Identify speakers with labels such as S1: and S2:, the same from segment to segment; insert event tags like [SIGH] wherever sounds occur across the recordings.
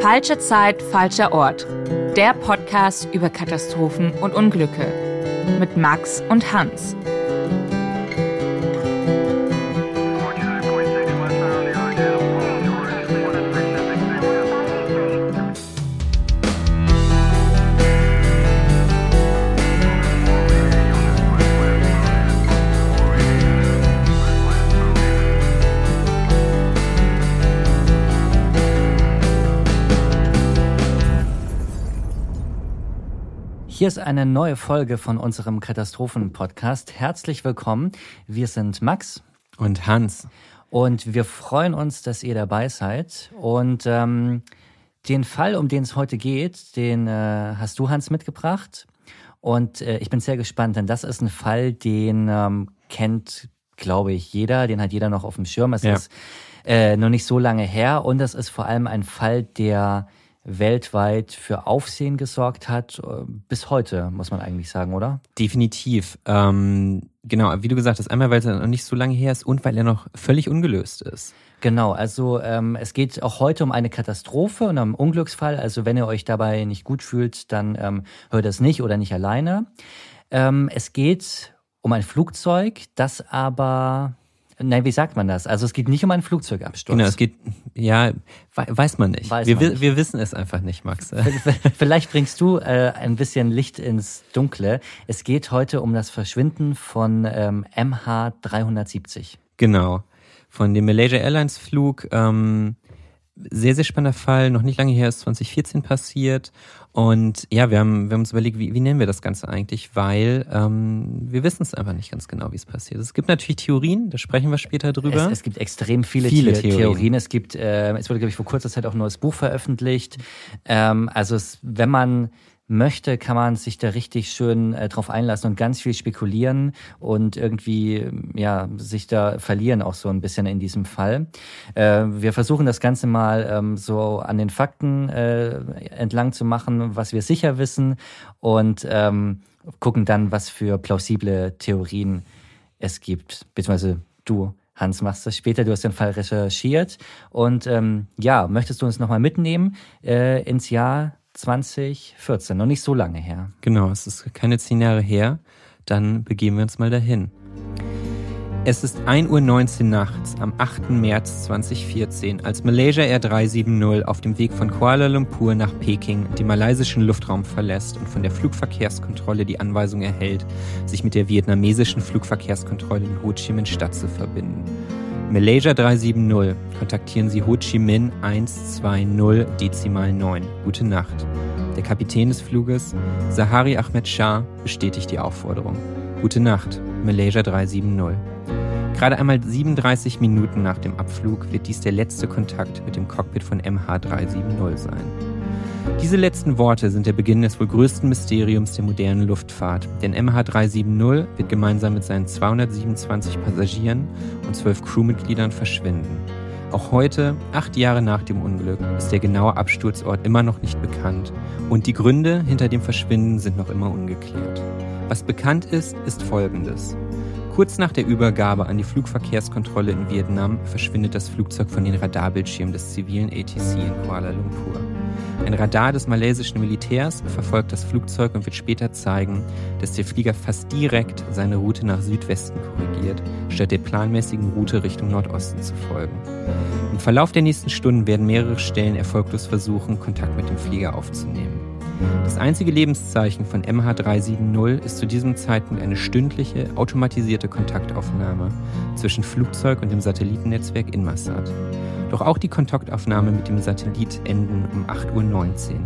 S1: Falsche Zeit, falscher Ort. Der Podcast über Katastrophen und Unglücke. Mit Max und Hans.
S2: Hier ist eine neue Folge von unserem Katastrophen-Podcast. Herzlich willkommen. Wir sind Max
S3: und Hans.
S2: Und wir freuen uns, dass ihr dabei seid. Und ähm, den Fall, um den es heute geht, den äh, hast du, Hans, mitgebracht. Und äh, ich bin sehr gespannt, denn das ist ein Fall, den ähm, kennt, glaube ich, jeder. Den hat jeder noch auf dem Schirm. Es ja. ist äh, noch nicht so lange her. Und es ist vor allem ein Fall, der weltweit für Aufsehen gesorgt hat, äh, bis heute, muss man eigentlich sagen, oder?
S3: Definitiv. Ähm, genau, wie du gesagt hast, einmal, weil es noch nicht so lange her ist und weil er noch völlig ungelöst ist.
S2: Genau, also ähm, es geht auch heute um eine Katastrophe und um einen Unglücksfall. Also wenn ihr euch dabei nicht gut fühlt, dann ähm, hört es nicht oder nicht alleine. Ähm, es geht um ein Flugzeug, das aber Nein, wie sagt man das? Also es geht nicht um einen Flugzeugabsturz.
S3: Genau, es geht, ja, weiß man nicht. Weiß wir, man nicht. wir wissen es einfach nicht, Max.
S2: Vielleicht bringst du äh, ein bisschen Licht ins Dunkle. Es geht heute um das Verschwinden von ähm, MH370.
S3: Genau, von dem Malaysia Airlines Flug. Ähm, sehr, sehr spannender Fall, noch nicht lange her, ist 2014 passiert. Und ja, wir haben, wir haben uns überlegt, wie, wie nennen wir das Ganze eigentlich, weil ähm, wir wissen es einfach nicht ganz genau, wie es passiert. Es gibt natürlich Theorien, da sprechen wir später drüber.
S2: Es, es gibt extrem viele, viele The Theorien. Theorien. Es gibt, äh, es wurde, glaube ich, vor kurzer Zeit auch ein neues Buch veröffentlicht. Ähm, also es, wenn man möchte, kann man sich da richtig schön äh, drauf einlassen und ganz viel spekulieren und irgendwie ja sich da verlieren auch so ein bisschen in diesem Fall. Äh, wir versuchen das Ganze mal ähm, so an den Fakten äh, entlang zu machen, was wir sicher wissen und ähm, gucken dann, was für plausible Theorien es gibt, beziehungsweise du Hans, machst das später. Du hast den Fall recherchiert. Und ähm, ja, möchtest du uns nochmal mitnehmen äh, ins Jahr 2014, noch nicht so lange her.
S3: Genau, es ist keine zehn Jahre her. Dann begeben wir uns mal dahin. Es ist 1.19 Uhr nachts am 8. März 2014, als Malaysia Air 370 auf dem Weg von Kuala Lumpur nach Peking den malaysischen Luftraum verlässt und von der Flugverkehrskontrolle die Anweisung erhält, sich mit der vietnamesischen Flugverkehrskontrolle in Ho Chi Minh Stadt zu verbinden. Malaysia 370, kontaktieren Sie Ho Chi Minh 120 Dezimal 9. Gute Nacht. Der Kapitän des Fluges, Sahari Ahmed Shah, bestätigt die Aufforderung. Gute Nacht, Malaysia 370. Gerade einmal 37 Minuten nach dem Abflug wird dies der letzte Kontakt mit dem Cockpit von MH370 sein. Diese letzten Worte sind der Beginn des wohl größten Mysteriums der modernen Luftfahrt, denn MH370 wird gemeinsam mit seinen 227 Passagieren und 12 Crewmitgliedern verschwinden. Auch heute, acht Jahre nach dem Unglück, ist der genaue Absturzort immer noch nicht bekannt und die Gründe hinter dem Verschwinden sind noch immer ungeklärt. Was bekannt ist, ist Folgendes. Kurz nach der Übergabe an die Flugverkehrskontrolle in Vietnam verschwindet das Flugzeug von den Radarbildschirmen des zivilen ATC in Kuala Lumpur. Ein Radar des malaysischen Militärs verfolgt das Flugzeug und wird später zeigen, dass der Flieger fast direkt seine Route nach Südwesten korrigiert, statt der planmäßigen Route Richtung Nordosten zu folgen. Im Verlauf der nächsten Stunden werden mehrere Stellen erfolglos versuchen, Kontakt mit dem Flieger aufzunehmen. Das einzige Lebenszeichen von MH370 ist zu diesem Zeitpunkt eine stündliche, automatisierte Kontaktaufnahme zwischen Flugzeug und dem Satellitennetzwerk Inmarsat. Doch auch die Kontaktaufnahme mit dem Satellit enden um 8.19 Uhr,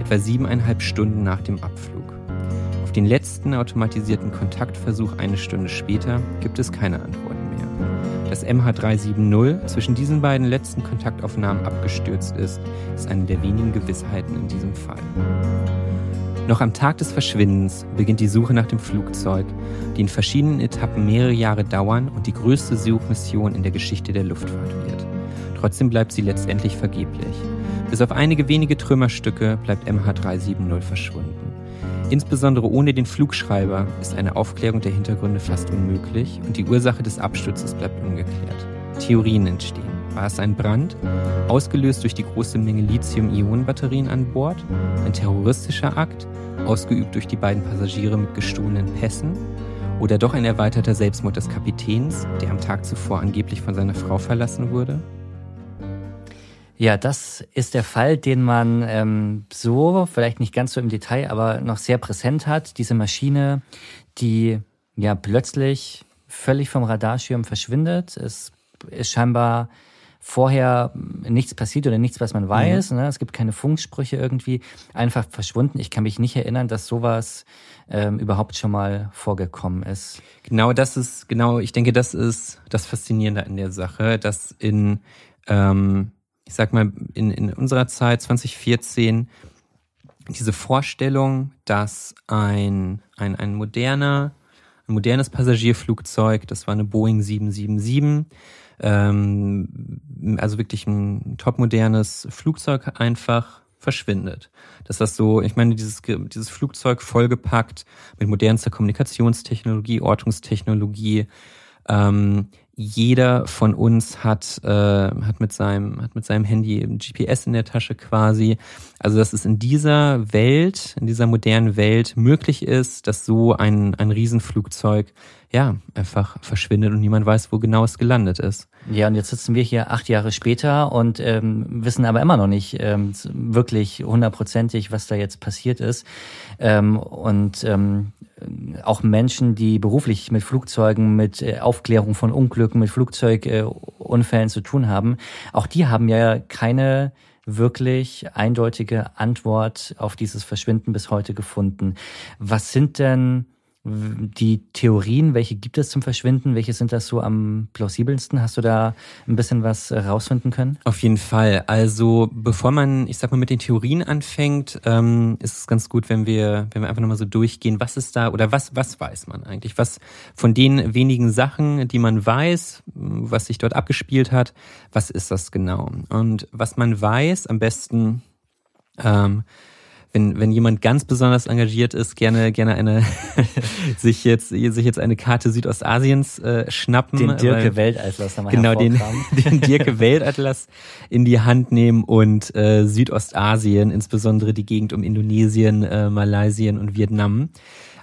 S3: etwa siebeneinhalb Stunden nach dem Abflug. Auf den letzten automatisierten Kontaktversuch eine Stunde später gibt es keine Antworten mehr. Dass MH370 zwischen diesen beiden letzten Kontaktaufnahmen abgestürzt ist, ist eine der wenigen Gewissheiten in diesem Fall. Noch am Tag des Verschwindens beginnt die Suche nach dem Flugzeug, die in verschiedenen Etappen mehrere Jahre dauern und die größte Suchmission in der Geschichte der Luftfahrt wird. Trotzdem bleibt sie letztendlich vergeblich. Bis auf einige wenige Trümmerstücke bleibt MH370 verschwunden. Insbesondere ohne den Flugschreiber ist eine Aufklärung der Hintergründe fast unmöglich und die Ursache des Absturzes bleibt ungeklärt. Theorien entstehen. War es ein Brand, ausgelöst durch die große Menge Lithium-Ionen-Batterien an Bord? Ein terroristischer Akt, ausgeübt durch die beiden Passagiere mit gestohlenen Pässen? Oder doch ein erweiterter Selbstmord des Kapitäns, der am Tag zuvor angeblich von seiner Frau verlassen wurde?
S2: Ja, das ist der Fall, den man ähm, so, vielleicht nicht ganz so im Detail, aber noch sehr präsent hat. Diese Maschine, die ja plötzlich völlig vom Radarschirm verschwindet. Es ist scheinbar vorher nichts passiert oder nichts, was man weiß. Mhm. Ne? Es gibt keine Funksprüche irgendwie. Einfach verschwunden. Ich kann mich nicht erinnern, dass sowas ähm, überhaupt schon mal vorgekommen ist.
S3: Genau das ist, genau, ich denke, das ist das Faszinierende an der Sache, dass in ähm, ich sag mal, in, in unserer Zeit 2014 diese Vorstellung, dass ein, ein, ein moderner, ein modernes Passagierflugzeug, das war eine Boeing 777, ähm, also wirklich ein topmodernes Flugzeug einfach verschwindet. Dass das so, ich meine, dieses, dieses Flugzeug vollgepackt mit modernster Kommunikationstechnologie, Ortungstechnologie, ähm, jeder von uns hat, äh, hat, mit seinem, hat mit seinem Handy GPS in der Tasche quasi. Also, dass es in dieser Welt, in dieser modernen Welt möglich ist, dass so ein, ein Riesenflugzeug ja, einfach verschwindet und niemand weiß, wo genau es gelandet ist.
S2: Ja, und jetzt sitzen wir hier acht Jahre später und ähm, wissen aber immer noch nicht ähm, wirklich hundertprozentig, was da jetzt passiert ist. Ähm, und ähm, auch Menschen, die beruflich mit Flugzeugen, mit äh, Aufklärung von Unglücken, mit Flugzeugunfällen äh, zu tun haben, auch die haben ja keine wirklich eindeutige Antwort auf dieses Verschwinden bis heute gefunden. Was sind denn die Theorien, welche gibt es zum Verschwinden? Welche sind das so am plausibelsten? Hast du da ein bisschen was rausfinden können?
S3: Auf jeden Fall. Also bevor man, ich sag mal, mit den Theorien anfängt, ähm, ist es ganz gut, wenn wir, wenn wir einfach nochmal so durchgehen, was ist da oder was, was weiß man eigentlich? Was von den wenigen Sachen, die man weiß, was sich dort abgespielt hat, was ist das genau? Und was man weiß, am besten ähm, wenn, wenn jemand ganz besonders engagiert ist, gerne, gerne eine, [LAUGHS] sich jetzt, sich jetzt eine Karte Südostasiens äh, schnappen.
S2: Den Dirke Weltatlas
S3: nochmal Genau, den, [LAUGHS] den Dirke Weltatlas in die Hand nehmen und äh, Südostasien, insbesondere die Gegend um Indonesien, äh, Malaysien und Vietnam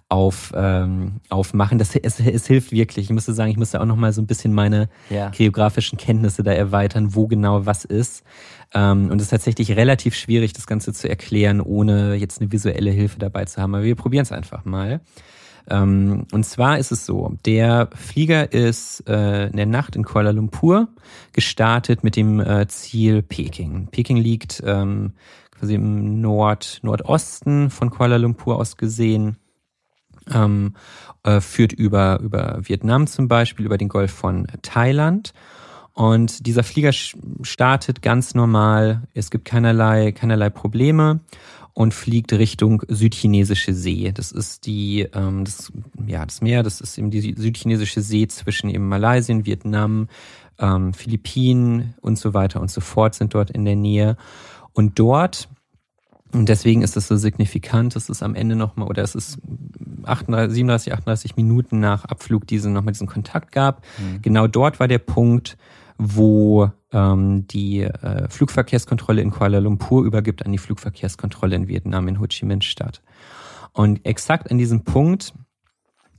S3: auf, ähm, aufmachen. Das, es, es hilft wirklich. Ich müsste sagen, ich müsste auch noch mal so ein bisschen meine ja. geografischen Kenntnisse da erweitern, wo genau was ist. Ähm, und es ist tatsächlich relativ schwierig, das Ganze zu erklären, ohne jetzt eine visuelle Hilfe dabei zu haben. Aber wir probieren es einfach mal. Ähm, und zwar ist es so, der Flieger ist äh, in der Nacht in Kuala Lumpur gestartet mit dem äh, Ziel Peking. Peking liegt ähm, quasi im Nord Nordosten von Kuala Lumpur aus gesehen ähm, äh, führt über, über Vietnam zum Beispiel, über den Golf von Thailand. Und dieser Flieger startet ganz normal, es gibt keinerlei, keinerlei Probleme und fliegt Richtung südchinesische See. Das ist die, ähm, das, ja, das Meer, das ist eben die südchinesische See zwischen eben Malaysia, Vietnam, ähm, Philippinen und so weiter und so fort sind dort in der Nähe. Und dort und deswegen ist es so signifikant, dass es am Ende nochmal, oder es ist 38, 37, 38 Minuten nach Abflug diesen nochmal diesen Kontakt gab. Mhm. Genau dort war der Punkt, wo ähm, die äh, Flugverkehrskontrolle in Kuala Lumpur übergibt an die Flugverkehrskontrolle in Vietnam in Ho Chi Minh Stadt. Und exakt an diesem Punkt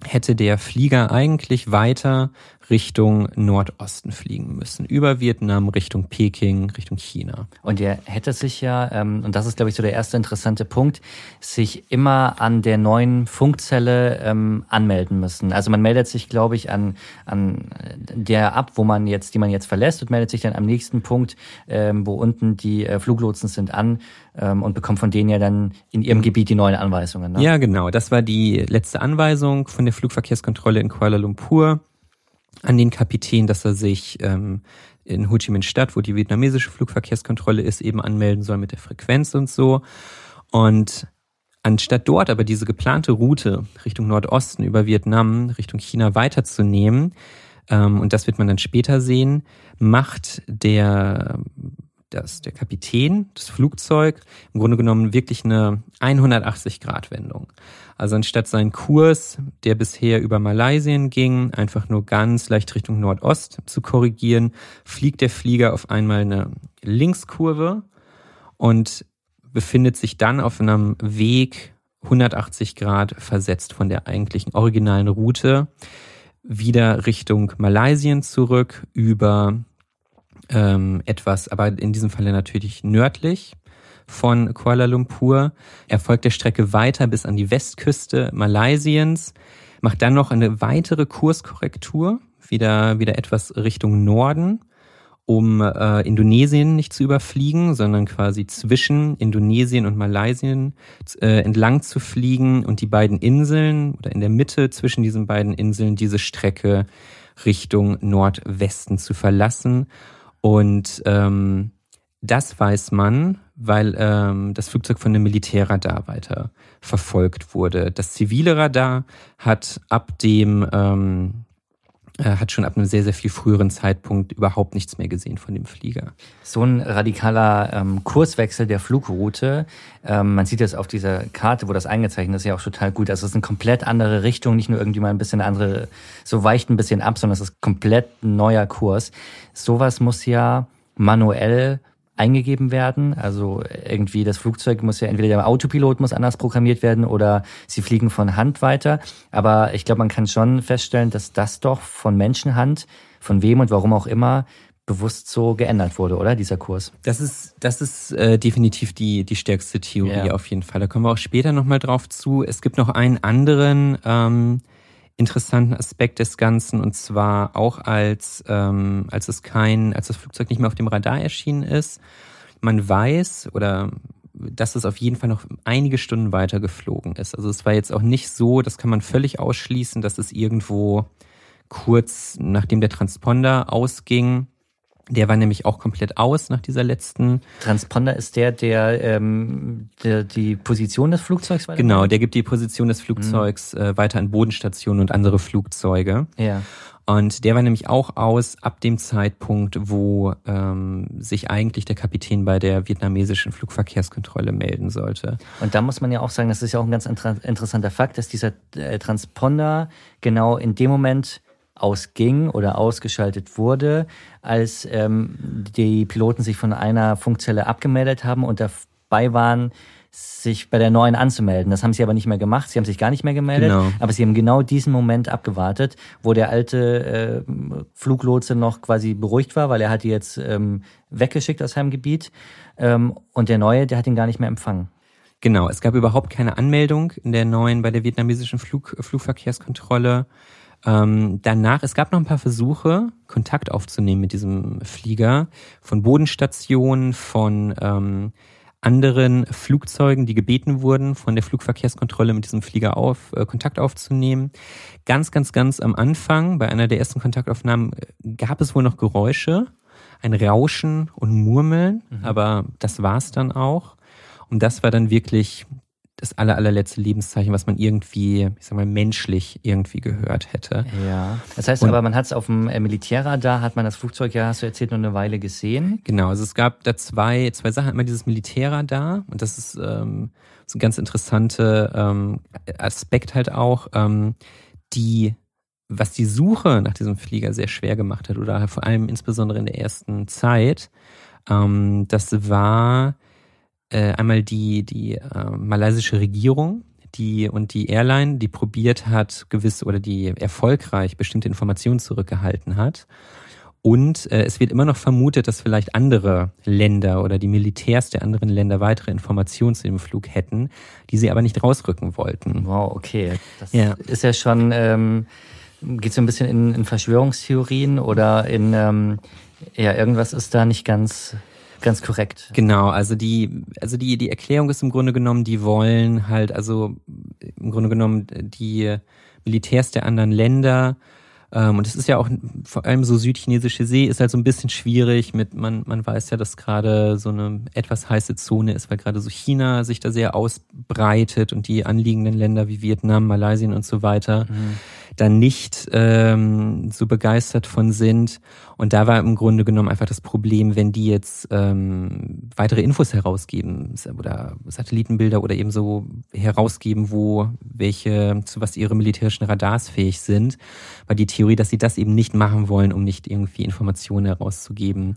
S3: hätte der Flieger eigentlich weiter Richtung Nordosten fliegen müssen, über Vietnam, Richtung Peking, Richtung China.
S2: Und er hätte sich ja, ähm, und das ist, glaube ich, so der erste interessante Punkt, sich immer an der neuen Funkzelle ähm, anmelden müssen. Also man meldet sich, glaube ich, an, an der ab, wo man jetzt, die man jetzt verlässt und meldet sich dann am nächsten Punkt, ähm, wo unten die äh, Fluglotsen sind, an ähm, und bekommt von denen ja dann in ihrem Gebiet die neuen Anweisungen.
S3: Ne? Ja, genau. Das war die letzte Anweisung von der Flugverkehrskontrolle in Kuala Lumpur an den Kapitän, dass er sich ähm, in Ho Chi Minh Stadt, wo die vietnamesische Flugverkehrskontrolle ist, eben anmelden soll mit der Frequenz und so. Und anstatt dort aber diese geplante Route Richtung Nordosten über Vietnam, Richtung China weiterzunehmen, ähm, und das wird man dann später sehen, macht der dass der Kapitän, das Flugzeug, im Grunde genommen wirklich eine 180-Grad-Wendung. Also anstatt seinen Kurs, der bisher über Malaysien ging, einfach nur ganz leicht Richtung Nordost zu korrigieren, fliegt der Flieger auf einmal eine Linkskurve und befindet sich dann auf einem Weg 180 Grad versetzt von der eigentlichen originalen Route wieder Richtung Malaysien zurück über ähm, etwas, aber in diesem Falle natürlich nördlich von Kuala Lumpur. Er folgt der Strecke weiter bis an die Westküste Malaysiens, macht dann noch eine weitere Kurskorrektur, wieder, wieder etwas Richtung Norden um äh, Indonesien nicht zu überfliegen, sondern quasi zwischen Indonesien und Malaysien äh, entlang zu fliegen und die beiden Inseln oder in der Mitte zwischen diesen beiden Inseln diese Strecke Richtung Nordwesten zu verlassen. Und ähm, das weiß man, weil ähm, das Flugzeug von einem Militärradar weiter verfolgt wurde. Das zivile Radar hat ab dem ähm, äh, hat schon ab einem sehr, sehr viel früheren Zeitpunkt überhaupt nichts mehr gesehen von dem Flieger.
S2: So ein radikaler ähm, Kurswechsel der Flugroute, ähm, man sieht das auf dieser Karte, wo das eingezeichnet ist, ja auch total gut. Also es ist eine komplett andere Richtung, nicht nur irgendwie mal ein bisschen andere, so weicht ein bisschen ab, sondern es ist komplett ein neuer Kurs. Sowas muss ja manuell eingegeben werden. Also irgendwie das Flugzeug muss ja entweder der Autopilot muss anders programmiert werden oder sie fliegen von Hand weiter. Aber ich glaube, man kann schon feststellen, dass das doch von Menschenhand, von wem und warum auch immer, bewusst so geändert wurde, oder dieser Kurs?
S3: Das ist, das ist äh, definitiv die, die stärkste Theorie ja. auf jeden Fall. Da kommen wir auch später nochmal drauf zu. Es gibt noch einen anderen ähm, interessanten Aspekt des Ganzen und zwar auch als, ähm, als es kein, als das Flugzeug nicht mehr auf dem Radar erschienen ist. Man weiß oder dass es auf jeden Fall noch einige Stunden weiter geflogen ist. Also es war jetzt auch nicht so, das kann man völlig ausschließen, dass es irgendwo kurz nachdem der Transponder ausging, der war nämlich auch komplett aus nach dieser letzten.
S2: Transponder ist der, der, ähm, der die Position des Flugzeugs
S3: weiter. Genau, der gibt die Position des Flugzeugs mhm. äh, weiter an Bodenstationen und andere Flugzeuge.
S2: Ja.
S3: Und der war nämlich auch aus ab dem Zeitpunkt, wo ähm, sich eigentlich der Kapitän bei der vietnamesischen Flugverkehrskontrolle melden sollte.
S2: Und da muss man ja auch sagen, das ist ja auch ein ganz inter interessanter Fakt, dass dieser äh, Transponder genau in dem Moment ausging oder ausgeschaltet wurde, als ähm, die Piloten sich von einer Funkzelle abgemeldet haben und dabei waren, sich bei der neuen anzumelden. Das haben sie aber nicht mehr gemacht. Sie haben sich gar nicht mehr gemeldet. Genau. Aber sie haben genau diesen Moment abgewartet, wo der alte äh, Fluglotse noch quasi beruhigt war, weil er hat die jetzt ähm, weggeschickt aus seinem Gebiet. Ähm, und der neue, der hat ihn gar nicht mehr empfangen.
S3: Genau, es gab überhaupt keine Anmeldung in der neuen bei der vietnamesischen Flug, Flugverkehrskontrolle. Ähm, danach, es gab noch ein paar Versuche, Kontakt aufzunehmen mit diesem Flieger von Bodenstationen, von ähm, anderen Flugzeugen, die gebeten wurden, von der Flugverkehrskontrolle mit diesem Flieger auf, äh, Kontakt aufzunehmen. Ganz, ganz, ganz am Anfang, bei einer der ersten Kontaktaufnahmen, äh, gab es wohl noch Geräusche, ein Rauschen und Murmeln, mhm. aber das war's dann auch. Und das war dann wirklich das aller, allerletzte Lebenszeichen, was man irgendwie, ich sag mal, menschlich irgendwie gehört hätte.
S2: Ja. Das heißt und, aber, man hat es auf dem äh, Militärradar, hat man das Flugzeug, ja, hast du erzählt, nur eine Weile gesehen?
S3: Genau, also es gab da zwei, zwei Sachen. Einmal dieses Militärradar und das ist ähm, so ein ganz interessanter ähm, Aspekt halt auch, ähm, die was die Suche nach diesem Flieger sehr schwer gemacht hat oder vor allem insbesondere in der ersten Zeit, ähm, das war äh, einmal die, die äh, malaysische Regierung die und die Airline, die probiert hat, gewisse oder die erfolgreich bestimmte Informationen zurückgehalten hat. Und äh, es wird immer noch vermutet, dass vielleicht andere Länder oder die Militärs der anderen Länder weitere Informationen zu dem Flug hätten, die sie aber nicht rausrücken wollten.
S2: Wow, okay. Das ja. ist ja schon, ähm, geht so ein bisschen in, in Verschwörungstheorien oder in, ähm, ja, irgendwas ist da nicht ganz Ganz korrekt.
S3: Genau, also die, also die, die Erklärung ist im Grunde genommen, die wollen halt, also im Grunde genommen die Militärs der anderen Länder Ähm, und es ist ja auch vor allem so südchinesische See ist halt so ein bisschen schwierig mit, man, man weiß ja, dass gerade so eine etwas heiße Zone ist, weil gerade so China sich da sehr ausbreitet und die anliegenden Länder wie Vietnam, Malaysia und so weiter. Mhm dann nicht ähm, so begeistert von sind. Und da war im Grunde genommen einfach das Problem, wenn die jetzt ähm, weitere Infos herausgeben oder Satellitenbilder oder eben so herausgeben, wo welche, zu was ihre militärischen Radars fähig sind, war die Theorie, dass sie das eben nicht machen wollen, um nicht irgendwie Informationen herauszugeben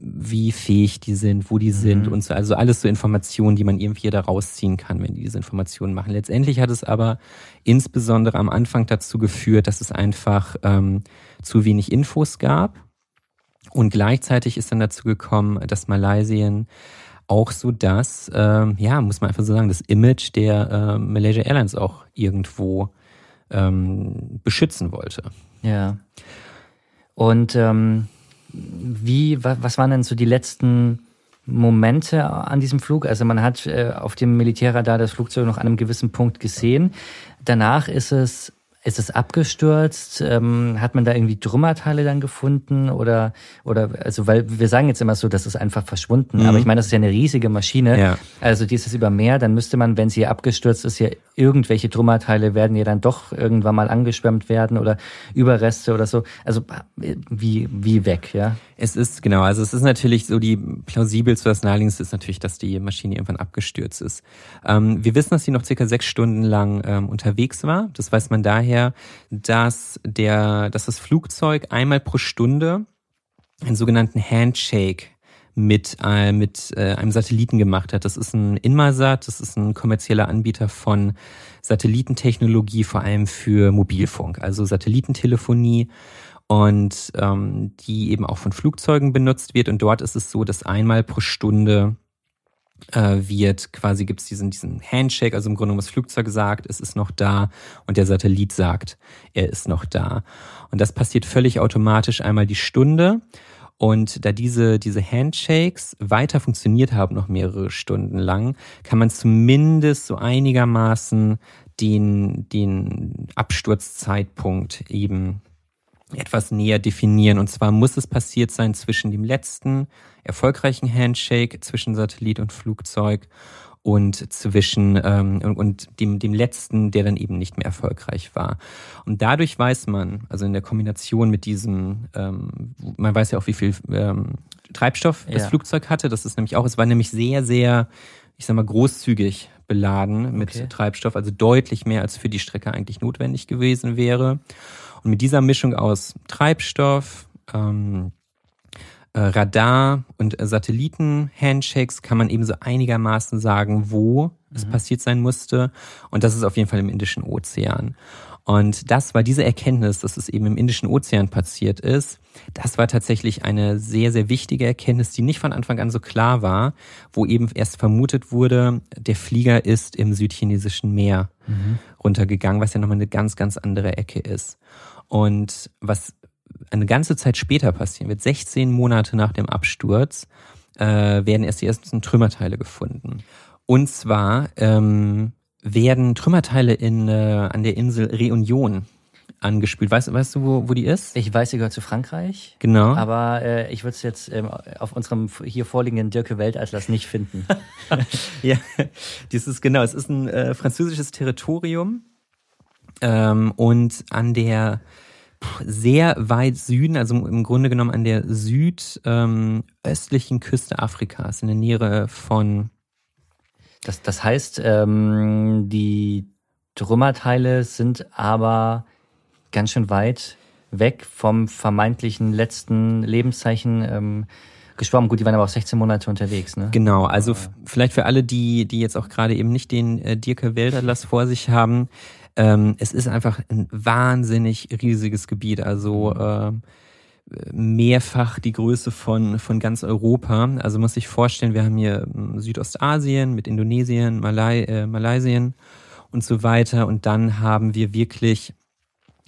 S3: wie fähig die sind, wo die mhm. sind und so. Also alles so Informationen, die man irgendwie da rausziehen kann, wenn die diese Informationen machen. Letztendlich hat es aber insbesondere am Anfang dazu geführt, dass es einfach ähm, zu wenig Infos gab. Und gleichzeitig ist dann dazu gekommen, dass Malaysien auch so das, ähm, ja, muss man einfach so sagen, das Image der äh, Malaysia Airlines auch irgendwo ähm, beschützen wollte.
S2: Ja. Und ähm, wie, was waren denn so die letzten Momente an diesem Flug? Also man hat äh, auf dem Militärradar das Flugzeug noch an einem gewissen Punkt gesehen. Danach ist es ist es abgestürzt? Ähm, hat man da irgendwie Trümmerteile dann gefunden? Oder, oder, also, weil wir sagen jetzt immer so, das ist einfach verschwunden. Mhm. Aber ich meine, das ist ja eine riesige Maschine. Ja. Also, dieses über Meer, dann müsste man, wenn sie abgestürzt ist, ja irgendwelche Trümmerteile werden ja dann doch irgendwann mal angeschwemmt werden oder Überreste oder so. Also, wie, wie weg, ja?
S3: Es ist, genau, also es ist natürlich so die plausibelste, das naheliegendste ist natürlich, dass die Maschine irgendwann abgestürzt ist. Ähm, wir wissen, dass sie noch circa sechs Stunden lang ähm, unterwegs war. Das weiß man daher, dass der, dass das Flugzeug einmal pro Stunde einen sogenannten Handshake mit, äh, mit äh, einem Satelliten gemacht hat. Das ist ein Inmarsat, das ist ein kommerzieller Anbieter von Satellitentechnologie, vor allem für Mobilfunk, also Satellitentelefonie und ähm, die eben auch von Flugzeugen benutzt wird. Und dort ist es so, dass einmal pro Stunde äh, wird quasi gibt's diesen, diesen Handshake, also im Grunde genommen das Flugzeug sagt, es ist noch da und der Satellit sagt, er ist noch da. Und das passiert völlig automatisch einmal die Stunde. Und da diese, diese Handshakes weiter funktioniert haben, noch mehrere Stunden lang, kann man zumindest so einigermaßen den, den Absturzzeitpunkt eben etwas näher definieren. Und zwar muss es passiert sein zwischen dem letzten erfolgreichen Handshake zwischen Satellit und Flugzeug und zwischen ähm, und dem, dem letzten, der dann eben nicht mehr erfolgreich war. Und dadurch weiß man, also in der Kombination mit diesem, ähm, man weiß ja auch, wie viel ähm, Treibstoff das Flugzeug hatte. Das ist nämlich auch, es war nämlich sehr, sehr, ich sag mal, großzügig beladen mit okay. Treibstoff, also deutlich mehr als für die Strecke eigentlich notwendig gewesen wäre. Und mit dieser Mischung aus Treibstoff, ähm, äh, Radar und äh, Satelliten-Handshakes kann man eben so einigermaßen sagen, wo mhm. es passiert sein musste. Und das ist auf jeden Fall im Indischen Ozean. Und das war diese Erkenntnis, dass es eben im Indischen Ozean passiert ist, das war tatsächlich eine sehr, sehr wichtige Erkenntnis, die nicht von Anfang an so klar war, wo eben erst vermutet wurde, der Flieger ist im südchinesischen Meer mhm. runtergegangen, was ja nochmal eine ganz, ganz andere Ecke ist. Und was eine ganze Zeit später passieren wird, 16 Monate nach dem Absturz, äh, werden erst die ersten Trümmerteile gefunden. Und zwar ähm, werden Trümmerteile in, äh, an der Insel Reunion angespült. Weißt, weißt du, wo, wo die ist?
S2: Ich weiß, sie gehört zu Frankreich.
S3: Genau.
S2: Aber äh, ich würde es jetzt ähm, auf unserem hier vorliegenden Dirke Weltatlas nicht finden. [LAUGHS] [LAUGHS]
S3: ja, dieses genau. Es ist ein äh, französisches Territorium ähm, und an der sehr weit Süden, also im Grunde genommen an der südöstlichen ähm, Küste Afrikas, in der Nähe von.
S2: Das, das heißt, ähm, die Trümmerteile sind aber ganz schön weit weg vom vermeintlichen letzten Lebenszeichen ähm, geschwommen. Gut, die waren aber auch 16 Monate unterwegs, ne?
S3: Genau, also vielleicht für alle, die, die jetzt auch gerade eben nicht den äh, Dirke Welterlass vor sich haben, ähm, es ist einfach ein wahnsinnig riesiges Gebiet, also äh, mehrfach die Größe von, von ganz Europa. Also muss ich vorstellen, wir haben hier hm, Südostasien mit Indonesien, Malai, äh, Malaysien und so weiter. Und dann haben wir wirklich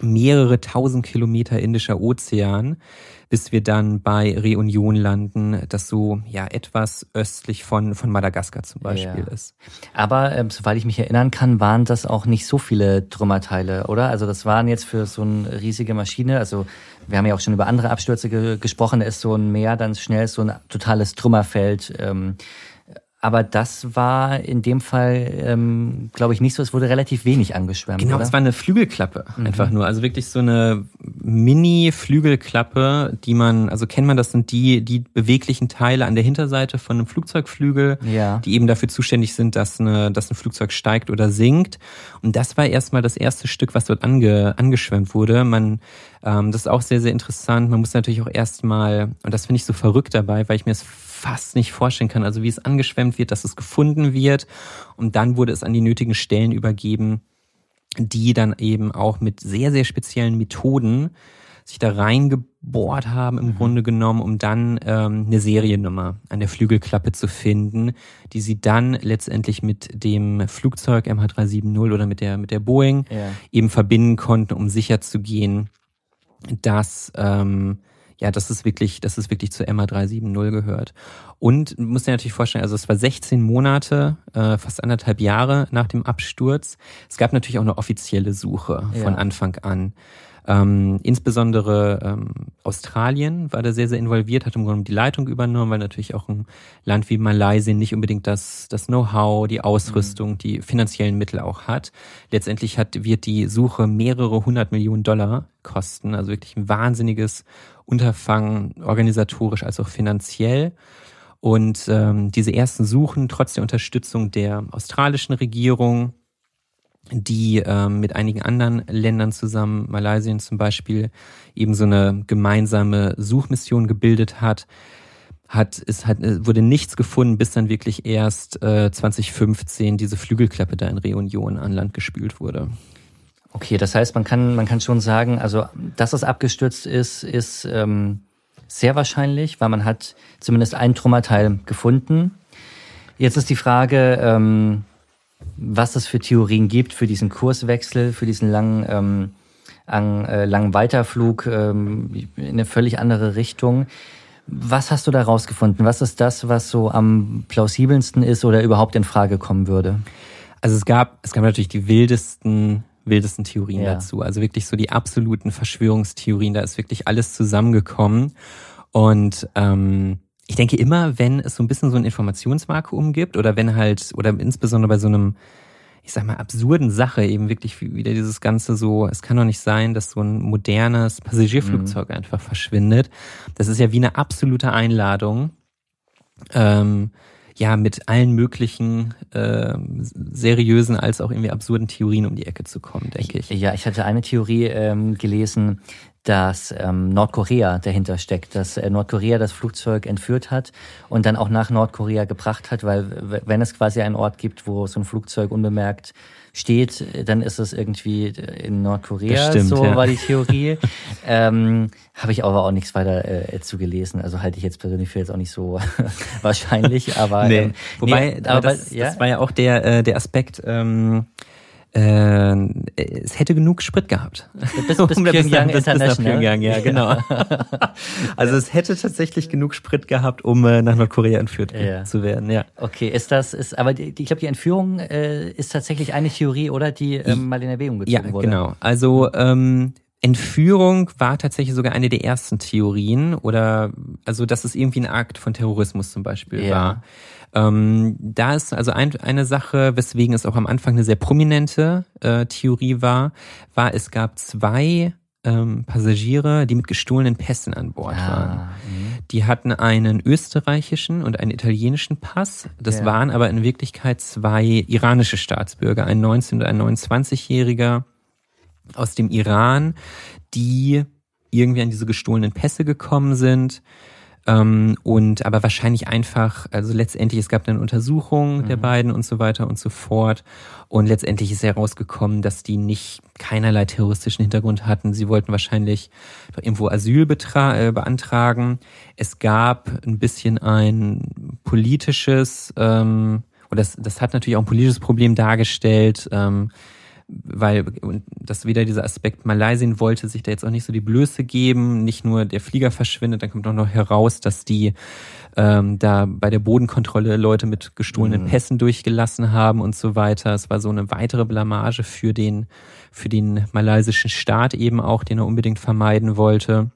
S3: mehrere tausend Kilometer Indischer Ozean, bis wir dann bei Reunion landen, das so ja etwas östlich von, von Madagaskar zum Beispiel ja. ist.
S2: Aber ähm, soweit ich mich erinnern kann, waren das auch nicht so viele Trümmerteile, oder? Also das waren jetzt für so eine riesige Maschine, also wir haben ja auch schon über andere Abstürze ge gesprochen, da ist so ein Meer dann schnell so ein totales Trümmerfeld. Ähm, aber das war in dem Fall, ähm, glaube ich, nicht so. Es wurde relativ wenig angeschwärmt.
S3: Genau,
S2: oder?
S3: es war eine Flügelklappe mhm. einfach nur. Also wirklich so eine Mini-Flügelklappe, die man, also kennt man, das sind die, die beweglichen Teile an der Hinterseite von einem Flugzeugflügel, ja. die eben dafür zuständig sind, dass, eine, dass ein Flugzeug steigt oder sinkt. Und das war erstmal das erste Stück, was dort ange, angeschwemmt wurde. Man, ähm, das ist auch sehr, sehr interessant. Man muss natürlich auch erstmal, und das finde ich so verrückt dabei, weil ich mir es fast nicht vorstellen kann. Also wie es angeschwemmt wird, dass es gefunden wird und dann wurde es an die nötigen Stellen übergeben, die dann eben auch mit sehr, sehr speziellen Methoden sich da reingebohrt haben im mhm. Grunde genommen, um dann ähm, eine Seriennummer an der Flügelklappe zu finden, die sie dann letztendlich mit dem Flugzeug MH370 oder mit der mit der Boeing ja. eben verbinden konnten, um sicherzugehen, dass ähm, ja, das ist wirklich, das ist wirklich zu MA370 gehört. Und muss dir natürlich vorstellen, also es war 16 Monate, äh, fast anderthalb Jahre nach dem Absturz. Es gab natürlich auch eine offizielle Suche von ja. Anfang an. Ähm, insbesondere ähm, Australien war da sehr, sehr involviert, hat im Grunde die Leitung übernommen, weil natürlich auch ein Land wie Malaysia nicht unbedingt das, das Know-how, die Ausrüstung, mhm. die finanziellen Mittel auch hat. Letztendlich hat, wird die Suche mehrere hundert Millionen Dollar kosten, also wirklich ein wahnsinniges Unterfangen, organisatorisch als auch finanziell. Und ähm, diese ersten Suchen, trotz der Unterstützung der australischen Regierung, die ähm, mit einigen anderen Ländern zusammen, Malaysia zum Beispiel, eben so eine gemeinsame Suchmission gebildet hat, hat es hat wurde nichts gefunden, bis dann wirklich erst äh, 2015 diese Flügelklappe da in Reunion an Land gespült wurde.
S2: Okay, das heißt, man kann, man kann schon sagen, also dass es abgestürzt ist, ist ähm, sehr wahrscheinlich, weil man hat zumindest ein Trümmerteil gefunden. Jetzt ist die Frage, ähm, was es für Theorien gibt für diesen Kurswechsel, für diesen langen, ähm, an, äh, langen Weiterflug ähm, in eine völlig andere Richtung. Was hast du da rausgefunden? Was ist das, was so am plausibelsten ist oder überhaupt in Frage kommen würde?
S3: Also es gab, es gab natürlich die wildesten wildesten Theorien ja. dazu. Also wirklich so die absoluten Verschwörungstheorien. Da ist wirklich alles zusammengekommen. Und ähm, ich denke immer, wenn es so ein bisschen so ein Informationsvakuum gibt oder wenn halt, oder insbesondere bei so einem, ich sag mal, absurden Sache eben wirklich wieder dieses Ganze so, es kann doch nicht sein, dass so ein modernes Passagierflugzeug mhm. einfach verschwindet. Das ist ja wie eine absolute Einladung. Ähm, ja mit allen möglichen äh, seriösen als auch irgendwie absurden Theorien um die Ecke zu kommen, denke ich.
S2: Ja, ich hatte eine Theorie ähm, gelesen, dass ähm, Nordkorea dahinter steckt, dass äh, Nordkorea das Flugzeug entführt hat und dann auch nach Nordkorea gebracht hat, weil wenn es quasi einen Ort gibt, wo so ein Flugzeug unbemerkt steht, dann ist es irgendwie in Nordkorea. Stimmt, so ja. war die Theorie. [LAUGHS] ähm, Habe ich aber auch nichts weiter äh, zu gelesen. Also halte ich jetzt persönlich für jetzt auch nicht so [LAUGHS] wahrscheinlich. Aber
S3: nee. Ähm, wobei, nee, aber das, ja? das war ja auch der äh, der Aspekt. Ähm, äh, es hätte genug Sprit gehabt.
S2: Bis, bis [LAUGHS] Pyongyang bis, bis Pyongyang,
S3: ja, genau. [LAUGHS] also es hätte tatsächlich genug Sprit gehabt, um äh, nach Nordkorea entführt ja. zu werden, ja.
S2: Okay, ist das, ist, aber die, ich glaube, die Entführung äh, ist tatsächlich eine Theorie, oder? Die ähm, mal in Erwägung gezogen
S3: ja,
S2: wurde.
S3: Ja, genau. Also, ähm, Entführung war tatsächlich sogar eine der ersten Theorien oder also dass es irgendwie ein Akt von Terrorismus zum Beispiel ja. war. Ähm, da ist also ein, eine Sache, weswegen es auch am Anfang eine sehr prominente äh, Theorie war, war, es gab zwei ähm, Passagiere, die mit gestohlenen Pässen an Bord ah, waren. Mh. Die hatten einen österreichischen und einen italienischen Pass. Das ja. waren aber in Wirklichkeit zwei iranische Staatsbürger, ein 19- und ein 29-Jähriger aus dem Iran, die irgendwie an diese gestohlenen Pässe gekommen sind ähm, und aber wahrscheinlich einfach, also letztendlich, es gab eine Untersuchung mhm. der beiden und so weiter und so fort. Und letztendlich ist herausgekommen, dass die nicht keinerlei terroristischen Hintergrund hatten. Sie wollten wahrscheinlich irgendwo Asyl äh, beantragen. Es gab ein bisschen ein politisches, ähm, und das, das hat natürlich auch ein politisches Problem dargestellt. Ähm, weil und das wieder dieser Aspekt Malaysien wollte sich da jetzt auch nicht so die Blöße geben, nicht nur der Flieger verschwindet, dann kommt auch noch heraus, dass die ähm, da bei der Bodenkontrolle Leute mit gestohlenen mhm. Pässen durchgelassen haben und so weiter. Es war so eine weitere Blamage für den für den malaysischen Staat eben auch, den er unbedingt vermeiden wollte.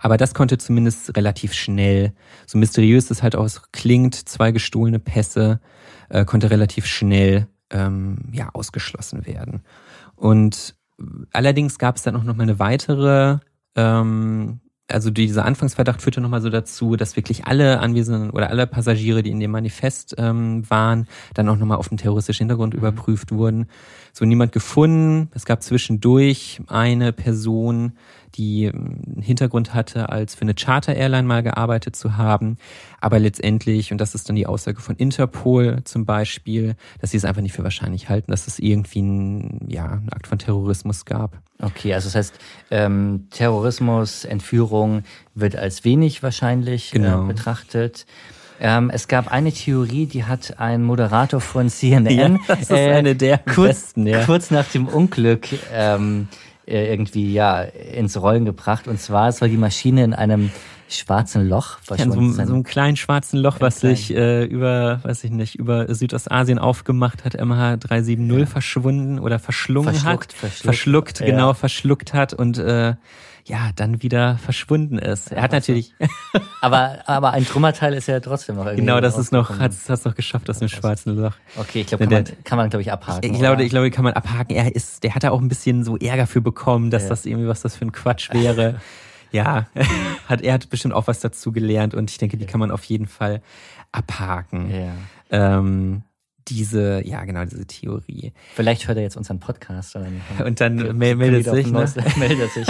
S3: Aber das konnte zumindest relativ schnell, so mysteriös es halt auch klingt, zwei gestohlene Pässe, äh, konnte relativ schnell ähm, ja ausgeschlossen werden. Und allerdings gab es dann auch noch mal eine weitere ähm, also dieser Anfangsverdacht führte nochmal so dazu, dass wirklich alle Anwesenden oder alle Passagiere, die in dem Manifest ähm, waren, dann auch nochmal auf den terroristischen Hintergrund mhm. überprüft wurden. So niemand gefunden. Es gab zwischendurch eine Person, die ähm, einen Hintergrund hatte, als für eine Charter-Airline mal gearbeitet zu haben. Aber letztendlich, und das ist dann die Aussage von Interpol zum Beispiel, dass sie es einfach nicht für wahrscheinlich halten, dass es irgendwie ein, ja, einen Akt von Terrorismus gab.
S2: Okay, also das heißt, ähm, Terrorismus, Entführung wird als wenig wahrscheinlich äh, genau. äh, betrachtet. Ähm, es gab eine Theorie, die hat ein Moderator von CNN [LAUGHS] ja,
S3: das ist äh, eine der
S2: kurz, besten, ja. kurz nach dem Unglück ähm, äh, irgendwie ja ins Rollen gebracht. Und zwar soll die Maschine in einem schwarzen Loch
S3: verschwunden ja, so, so einem kleinen schwarzen Loch, was klein. sich äh, über, weiß ich nicht, über Südostasien aufgemacht hat, MH370 ja. verschwunden oder verschlungen verschluckt,
S2: hat. Verschluckt,
S3: verschluckt ja. genau, verschluckt hat und äh, ja, dann wieder verschwunden ist. Er hat natürlich. [LAUGHS]
S2: aber, aber ein Trümmerteil ist ja trotzdem noch irgendwie.
S3: Genau, das ist noch, hat es noch geschafft aus dem schwarzen Loch.
S2: Okay, ich glaube, kann, man, kann man, glaube ich, abhaken.
S3: Ich glaube, ich glaube, kann man abhaken. Er ist, der hat da auch ein bisschen so Ärger für bekommen, dass ja. das irgendwie, was das für ein Quatsch wäre. [LAUGHS] ja, [LAUGHS] hat, er hat bestimmt auch was dazu gelernt und ich denke, die kann man auf jeden Fall abhaken. Ja. Ähm, diese, ja genau, diese Theorie.
S2: Vielleicht hört er jetzt unseren Podcast.
S3: Und dann [LAUGHS] meldet sich. Ne? meldet sich.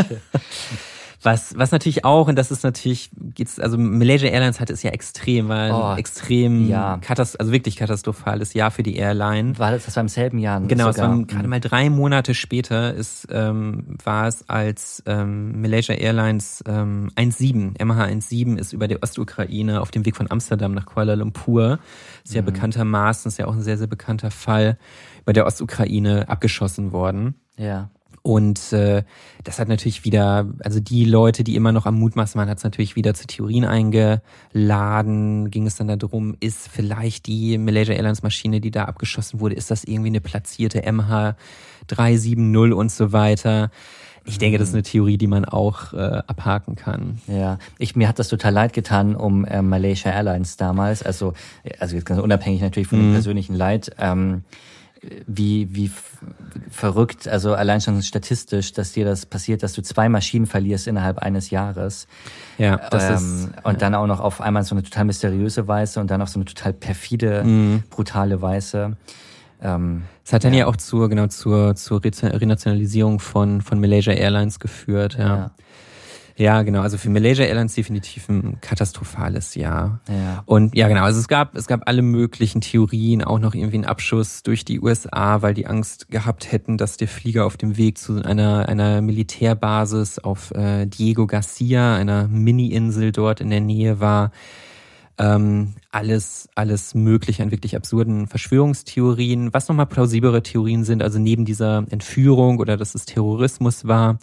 S3: Was, was natürlich auch, und das ist natürlich, geht's, also Malaysia Airlines hat es ja extrem, war oh, extrem, ja. katast also wirklich katastrophales Jahr für die Airline.
S2: War das, das war im selben Jahr?
S3: Genau, sogar. es war gerade mal drei Monate später ist, ähm, war es, als ähm, Malaysia Airlines ähm, 17, MH17 ist über der Ostukraine auf dem Weg von Amsterdam nach Kuala Lumpur, sehr mhm. bekanntermaßen, ist ja auch ein sehr, sehr bekannter Fall, über der Ostukraine abgeschossen worden.
S2: Ja.
S3: Und äh, das hat natürlich wieder, also die Leute, die immer noch am Mutmaßen waren, hat es natürlich wieder zu Theorien eingeladen. Ging es dann darum, ist vielleicht die Malaysia Airlines Maschine, die da abgeschossen wurde, ist das irgendwie eine platzierte MH370 und so weiter. Ich denke, das ist eine Theorie, die man auch äh, abhaken kann.
S2: Ja, ich mir hat das total leid getan um äh, Malaysia Airlines damals. Also, also jetzt ganz unabhängig natürlich von mhm. dem persönlichen Leid. Ähm, wie, wie verrückt, also allein schon statistisch, dass dir das passiert, dass du zwei Maschinen verlierst innerhalb eines Jahres.
S3: Ja,
S2: das ähm, ist, und ja. dann auch noch auf einmal so eine total mysteriöse Weise und dann auf so eine total perfide, mhm. brutale Weise.
S3: Ähm, es hat dann ja. ja auch zur, genau, zur, zur Renationalisierung von, von Malaysia Airlines geführt, ja. ja. Ja, genau. Also für Malaysia Airlines definitiv ein katastrophales Jahr.
S2: Ja.
S3: Und ja, genau. Also es gab, es gab alle möglichen Theorien, auch noch irgendwie einen Abschuss durch die USA, weil die Angst gehabt hätten, dass der Flieger auf dem Weg zu einer, einer Militärbasis auf äh, Diego Garcia, einer Mini-Insel dort in der Nähe war. Ähm, alles, alles mögliche an wirklich absurden Verschwörungstheorien, was nochmal plausiblere Theorien sind, also neben dieser Entführung oder dass es Terrorismus war,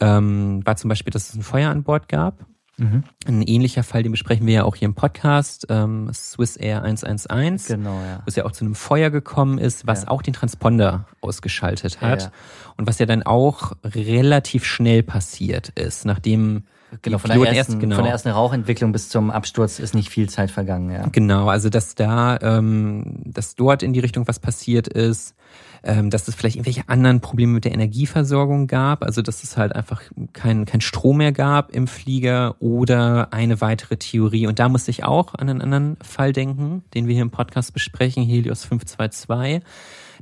S3: ähm, war zum Beispiel, dass es ein Feuer an Bord gab. Mhm. Ein ähnlicher Fall, den besprechen wir ja auch hier im Podcast, ähm, Swiss Air 111,
S2: genau, ja.
S3: wo es ja auch zu einem Feuer gekommen ist, was ja. auch den Transponder ausgeschaltet hat ja, und was ja dann auch relativ schnell passiert ist, nachdem
S2: Genau, von der, ersten, erst, genau. von der ersten Rauchentwicklung bis zum Absturz ist nicht viel Zeit vergangen, ja.
S3: Genau, also dass da, ähm, dass dort in die Richtung was passiert ist, ähm, dass es vielleicht irgendwelche anderen Probleme mit der Energieversorgung gab, also dass es halt einfach kein, kein Strom mehr gab im Flieger oder eine weitere Theorie. Und da musste ich auch an einen anderen Fall denken, den wir hier im Podcast besprechen, Helios 522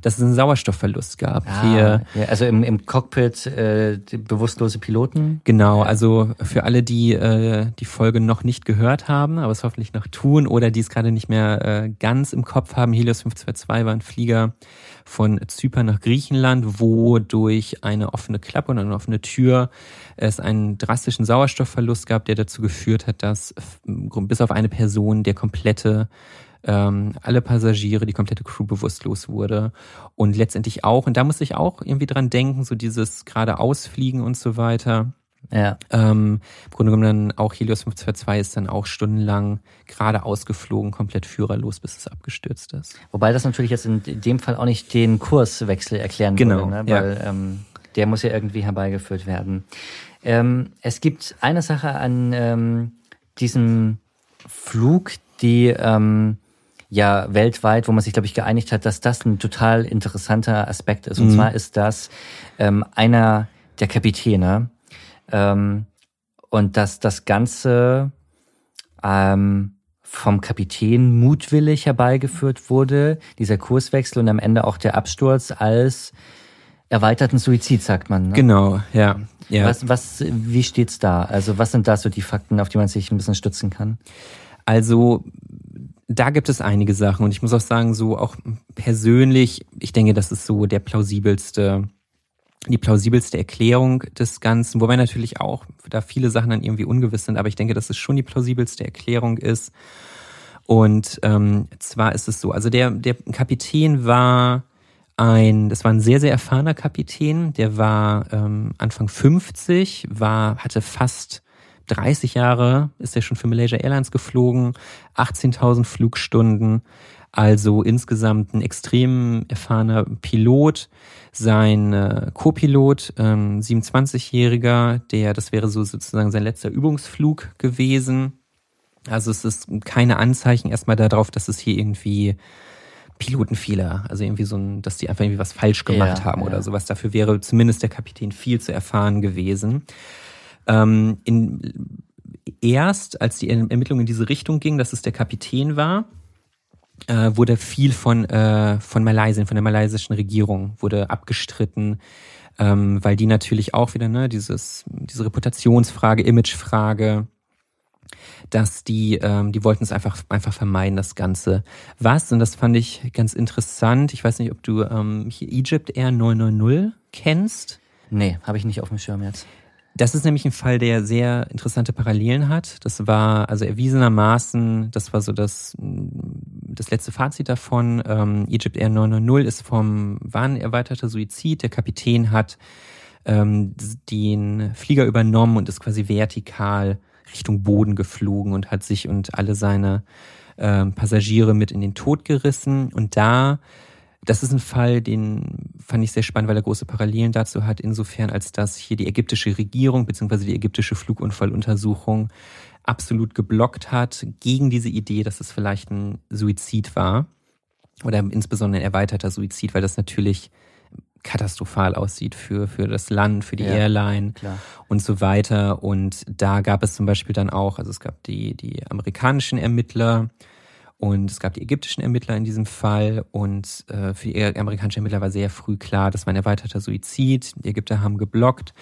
S3: dass es einen Sauerstoffverlust gab.
S2: Ah, Hier, ja, also im, im Cockpit äh, bewusstlose Piloten?
S3: Genau, also für alle, die äh, die Folge noch nicht gehört haben, aber es hoffentlich noch tun oder die es gerade nicht mehr äh, ganz im Kopf haben, Helios 522 war ein Flieger von Zypern nach Griechenland, wo durch eine offene Klappe und eine offene Tür es einen drastischen Sauerstoffverlust gab, der dazu geführt hat, dass bis auf eine Person der komplette ähm, alle Passagiere, die komplette Crew bewusstlos wurde. Und letztendlich auch, und da muss ich auch irgendwie dran denken, so dieses gerade Ausfliegen und so weiter.
S2: Ja.
S3: Ähm, Im Grunde genommen dann auch Helios 522 ist dann auch stundenlang gerade ausgeflogen, komplett führerlos, bis es abgestürzt ist.
S2: Wobei das natürlich jetzt in dem Fall auch nicht den Kurswechsel erklären
S3: genau,
S2: würde, ne? weil ja. ähm, der muss ja irgendwie herbeigeführt werden. Ähm, es gibt eine Sache an ähm, diesem Flug, die ähm, ja weltweit, wo man sich, glaube ich, geeinigt hat, dass das ein total interessanter Aspekt ist. Und mhm. zwar ist das ähm, einer der Kapitäne ähm, und dass das Ganze ähm, vom Kapitän mutwillig herbeigeführt wurde, dieser Kurswechsel und am Ende auch der Absturz als erweiterten Suizid, sagt man. Ne?
S3: Genau, ja. ja.
S2: Was, was, wie steht's da? Also was sind da so die Fakten, auf die man sich ein bisschen stützen kann?
S3: Also da gibt es einige Sachen. Und ich muss auch sagen, so auch persönlich, ich denke, das ist so der plausibelste, die plausibelste Erklärung des Ganzen, wobei natürlich auch da viele Sachen dann irgendwie ungewiss sind, aber ich denke, dass es schon die plausibelste Erklärung ist. Und ähm, zwar ist es so, also der, der Kapitän war ein, das war ein sehr, sehr erfahrener Kapitän, der war ähm, Anfang 50, war, hatte fast 30 Jahre ist er schon für Malaysia Airlines geflogen, 18.000 Flugstunden, also insgesamt ein extrem erfahrener Pilot. Sein äh, Co-Pilot, ähm, 27-Jähriger, der, das wäre so sozusagen sein letzter Übungsflug gewesen. Also es ist keine Anzeichen erstmal darauf, dass es hier irgendwie Pilotenfehler, also irgendwie so ein, dass die einfach irgendwie was falsch gemacht ja, haben ja. oder sowas. Dafür wäre zumindest der Kapitän viel zu erfahren gewesen. Ähm, in, erst, als die Ermittlung in diese Richtung ging, dass es der Kapitän war, äh, wurde viel von, äh, von Malaysien, von der malaysischen Regierung, wurde abgestritten, ähm, weil die natürlich auch wieder, ne, dieses, diese Reputationsfrage, Imagefrage, dass die, ähm, die wollten es einfach, einfach vermeiden, das Ganze. Was, und das fand ich ganz interessant, ich weiß nicht, ob du ähm, hier Egypt Air 990 kennst.
S2: Nee, habe ich nicht auf dem Schirm jetzt.
S3: Das ist nämlich ein Fall, der sehr interessante Parallelen hat. Das war also erwiesenermaßen, das war so das, das letzte Fazit davon. Ähm, Egypt Air 990 ist vom, war ein erweiterter Suizid. Der Kapitän hat ähm, den Flieger übernommen und ist quasi vertikal Richtung Boden geflogen und hat sich und alle seine ähm, Passagiere mit in den Tod gerissen. Und da das ist ein Fall, den fand ich sehr spannend, weil er große Parallelen dazu hat, insofern als dass hier die ägyptische Regierung bzw. die ägyptische Flugunfalluntersuchung absolut geblockt hat gegen diese Idee, dass es vielleicht ein Suizid war oder insbesondere ein erweiterter Suizid, weil das natürlich katastrophal aussieht für, für das Land, für die ja, Airline klar. und so weiter. Und da gab es zum Beispiel dann auch, also es gab die, die amerikanischen Ermittler, und es gab die ägyptischen Ermittler in diesem Fall und äh, für die amerikanischen Ermittler war sehr früh klar, das war ein erweiterter Suizid. Die Ägypter haben geblockt.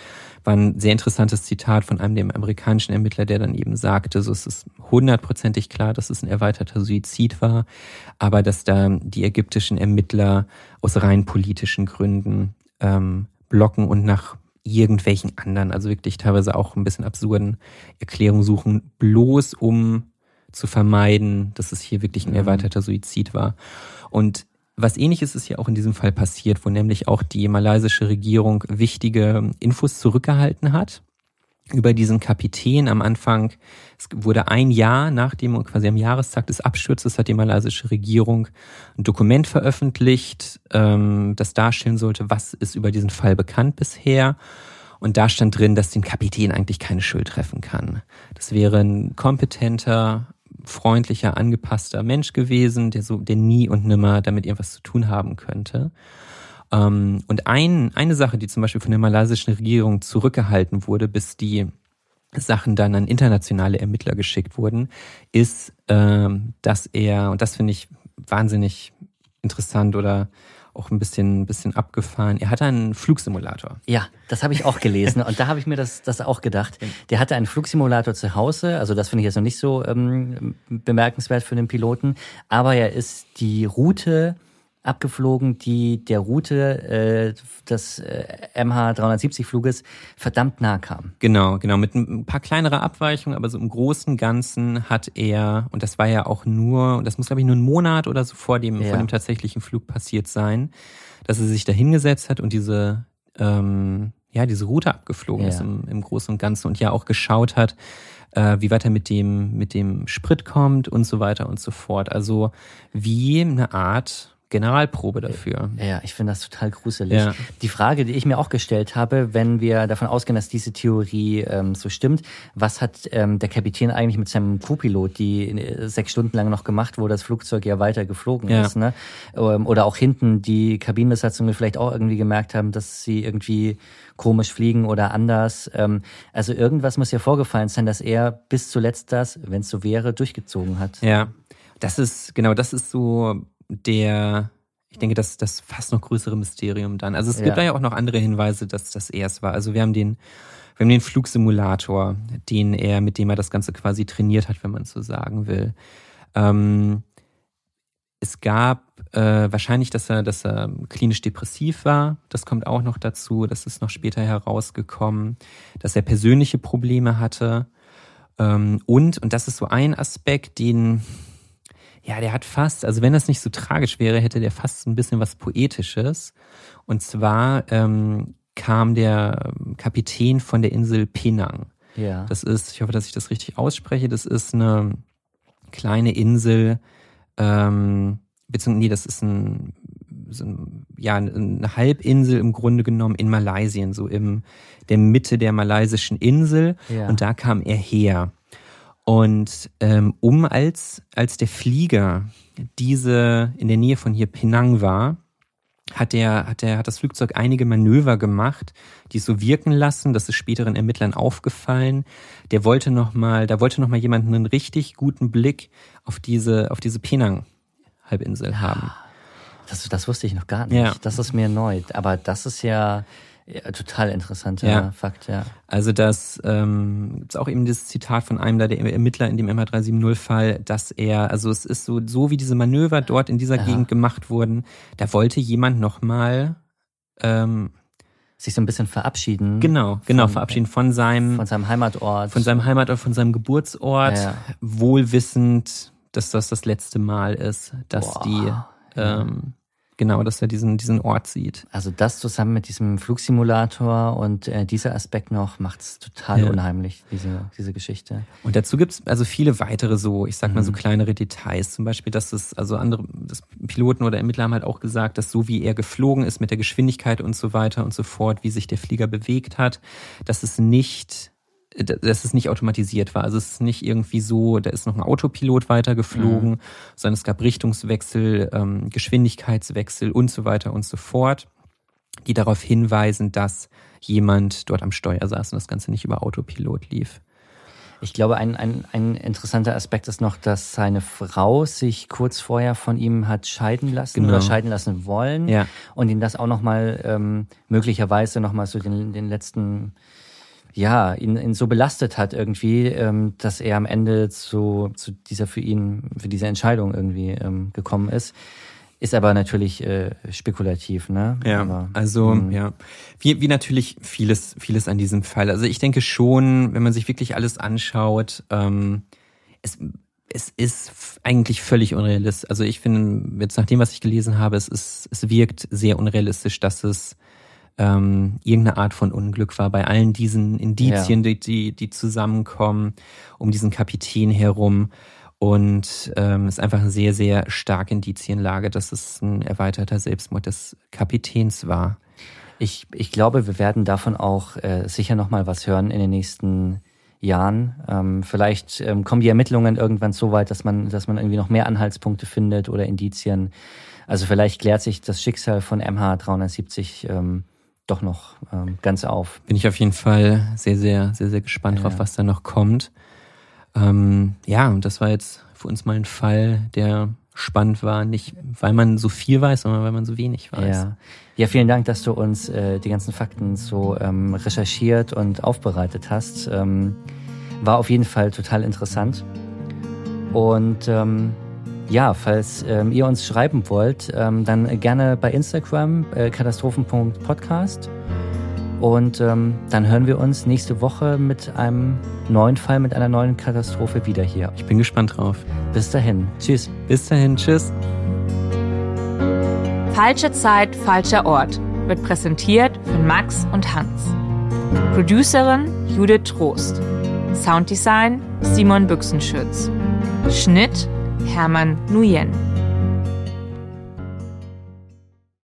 S3: War ein sehr interessantes Zitat von einem der amerikanischen Ermittler, der dann eben sagte, so es ist hundertprozentig klar, dass es ein erweiterter Suizid war, aber dass da die ägyptischen Ermittler aus rein politischen Gründen ähm, blocken und nach irgendwelchen anderen, also wirklich teilweise auch ein bisschen absurden Erklärungen suchen, bloß um zu vermeiden, dass es hier wirklich ein mhm. erweiterter Suizid war. Und was ähnliches ist ja auch in diesem Fall passiert, wo nämlich auch die malaysische Regierung wichtige Infos zurückgehalten hat über diesen Kapitän am Anfang. Es wurde ein Jahr nach dem, quasi am Jahrestag des Absturzes, hat die malaysische Regierung ein Dokument veröffentlicht, ähm, das darstellen sollte, was ist über diesen Fall bekannt bisher. Und da stand drin, dass den Kapitän eigentlich keine Schuld treffen kann. Das wäre ein kompetenter, freundlicher, angepasster Mensch gewesen, der so, der nie und nimmer damit irgendwas zu tun haben könnte. Ähm, und ein, eine Sache, die zum Beispiel von der malaysischen Regierung zurückgehalten wurde, bis die Sachen dann an internationale Ermittler geschickt wurden, ist, ähm, dass er, und das finde ich wahnsinnig interessant oder auch ein bisschen, ein bisschen abgefahren. Er hatte einen Flugsimulator.
S2: Ja, das habe ich auch gelesen und da habe ich mir das, das auch gedacht. Der hatte einen Flugsimulator zu Hause, also das finde ich jetzt noch nicht so ähm, bemerkenswert für den Piloten, aber er ist die Route abgeflogen, die der Route äh, des äh, MH370-Fluges verdammt nah kam.
S3: Genau, genau. Mit ein paar kleinere Abweichungen, aber so im Großen Ganzen hat er, und das war ja auch nur, und das muss glaube ich nur ein Monat oder so vor dem, ja. vor dem tatsächlichen Flug passiert sein, dass er sich da hingesetzt hat und diese, ähm, ja, diese Route abgeflogen ja. ist im, im Großen und Ganzen und ja auch geschaut hat, äh, wie weit er mit dem, mit dem Sprit kommt und so weiter und so fort. Also wie eine Art Generalprobe dafür.
S2: Ja, ich finde das total gruselig. Ja. Die Frage, die ich mir auch gestellt habe, wenn wir davon ausgehen, dass diese Theorie ähm, so stimmt, was hat ähm, der Kapitän eigentlich mit seinem Co-Pilot, die äh, sechs Stunden lang noch gemacht, wo das Flugzeug ja weiter geflogen ja. ist, ne? Ähm, oder auch hinten die Kabinenbesatzungen vielleicht auch irgendwie gemerkt haben, dass sie irgendwie komisch fliegen oder anders. Ähm, also irgendwas muss ja vorgefallen sein, dass er bis zuletzt das, wenn es so wäre, durchgezogen hat.
S3: Ja, das ist genau, das ist so der, ich denke, das das fast noch größere Mysterium dann. Also es ja. gibt da ja auch noch andere Hinweise, dass das er es war. Also wir haben den, wir haben den Flugsimulator, den er, mit dem er das Ganze quasi trainiert hat, wenn man so sagen will. Ähm, es gab äh, wahrscheinlich, dass er, dass er klinisch depressiv war. Das kommt auch noch dazu. Das ist noch später herausgekommen, dass er persönliche Probleme hatte. Ähm, und, und das ist so ein Aspekt, den ja, der hat fast, also wenn das nicht so tragisch wäre, hätte der fast ein bisschen was Poetisches. Und zwar ähm, kam der Kapitän von der Insel Penang. Ja. Das ist, ich hoffe, dass ich das richtig ausspreche, das ist eine kleine Insel, ähm, beziehungsweise, nee, das ist ein, so ein, ja, eine Halbinsel im Grunde genommen in Malaysien, so im der Mitte der malaysischen Insel. Ja. Und da kam er her. Und ähm, um als, als der Flieger diese in der Nähe von hier Penang war, hat der, hat der, hat das Flugzeug einige Manöver gemacht, die es so wirken lassen. Das ist späteren Ermittlern aufgefallen. Der wollte noch mal, da wollte noch mal jemand einen richtig guten Blick auf diese, auf diese Penang-Halbinsel haben.
S2: Das, das wusste ich noch gar nicht. Ja. Das ist mir neu. Aber das ist ja, ja, total interessanter ja. Fakt, ja.
S3: Also das ähm, gibt auch eben das Zitat von einem der Ermittler in dem MH370-Fall, dass er, also es ist so, so wie diese Manöver dort in dieser ja. Gegend gemacht wurden, da wollte jemand nochmal ähm,
S2: sich so ein bisschen verabschieden.
S3: Genau, genau, von, verabschieden von seinem
S2: von seinem Heimatort.
S3: Von seinem Heimatort, von seinem Geburtsort, ja. wohlwissend, dass das das letzte Mal ist, dass Boah. die ähm, genau, dass er diesen, diesen Ort sieht.
S2: Also das zusammen mit diesem Flugsimulator und äh, dieser Aspekt noch macht es total ja. unheimlich, diese, diese Geschichte.
S3: Und dazu gibt's also viele weitere so, ich sag mal so mhm. kleinere Details. Zum Beispiel, dass es, also andere, das Piloten oder Ermittler haben halt auch gesagt, dass so wie er geflogen ist mit der Geschwindigkeit und so weiter und so fort, wie sich der Flieger bewegt hat, dass es nicht dass es nicht automatisiert war. Also es ist nicht irgendwie so, da ist noch ein Autopilot weitergeflogen, mhm. sondern es gab Richtungswechsel, ähm, Geschwindigkeitswechsel und so weiter und so fort, die darauf hinweisen, dass jemand dort am Steuer saß und das Ganze nicht über Autopilot lief.
S2: Ich glaube, ein, ein, ein interessanter Aspekt ist noch, dass seine Frau sich kurz vorher von ihm hat scheiden lassen genau. oder scheiden lassen wollen ja. und ihn das auch nochmal ähm, möglicherweise nochmal so den, den letzten ja, ihn, ihn so belastet hat irgendwie, ähm, dass er am Ende zu, zu dieser für ihn, für diese Entscheidung irgendwie ähm, gekommen ist. Ist aber natürlich äh, spekulativ, ne?
S3: Ja,
S2: aber,
S3: also mh. ja, wie, wie natürlich vieles, vieles an diesem Fall. Also ich denke schon, wenn man sich wirklich alles anschaut, ähm, es, es ist eigentlich völlig unrealistisch. Also ich finde, jetzt nach dem, was ich gelesen habe, es ist, es wirkt sehr unrealistisch, dass es ähm, irgendeine Art von Unglück war. Bei allen diesen Indizien, ja. die, die, die zusammenkommen um diesen Kapitän herum. Und ähm, es ist einfach eine sehr, sehr starke Indizienlage, dass es ein erweiterter Selbstmord des Kapitäns war.
S2: Ich, ich glaube, wir werden davon auch äh, sicher nochmal was hören in den nächsten Jahren. Ähm, vielleicht ähm, kommen die Ermittlungen irgendwann so weit, dass man, dass man irgendwie noch mehr Anhaltspunkte findet oder Indizien. Also vielleicht klärt sich das Schicksal von MH370 ähm, doch noch ähm, ganz auf.
S3: Bin ich auf jeden Fall sehr, sehr, sehr, sehr gespannt ja. drauf, was da noch kommt. Ähm, ja, und das war jetzt für uns mal ein Fall, der spannend war, nicht weil man so viel weiß, sondern weil man so wenig weiß.
S2: Ja, ja vielen Dank, dass du uns äh, die ganzen Fakten so ähm, recherchiert und aufbereitet hast. Ähm, war auf jeden Fall total interessant. Und ähm, ja, falls ähm, ihr uns schreiben wollt, ähm, dann gerne bei Instagram äh, katastrophen.podcast. Und ähm, dann hören wir uns nächste Woche mit einem neuen Fall, mit einer neuen Katastrophe wieder hier.
S3: Ich bin gespannt drauf.
S2: Bis dahin. Tschüss.
S3: Bis dahin. Tschüss.
S1: Falsche Zeit, falscher Ort wird präsentiert von Max und Hans. Producerin Judith Trost. Sounddesign Simon Büchsenschütz. Schnitt Hermann Nguyen.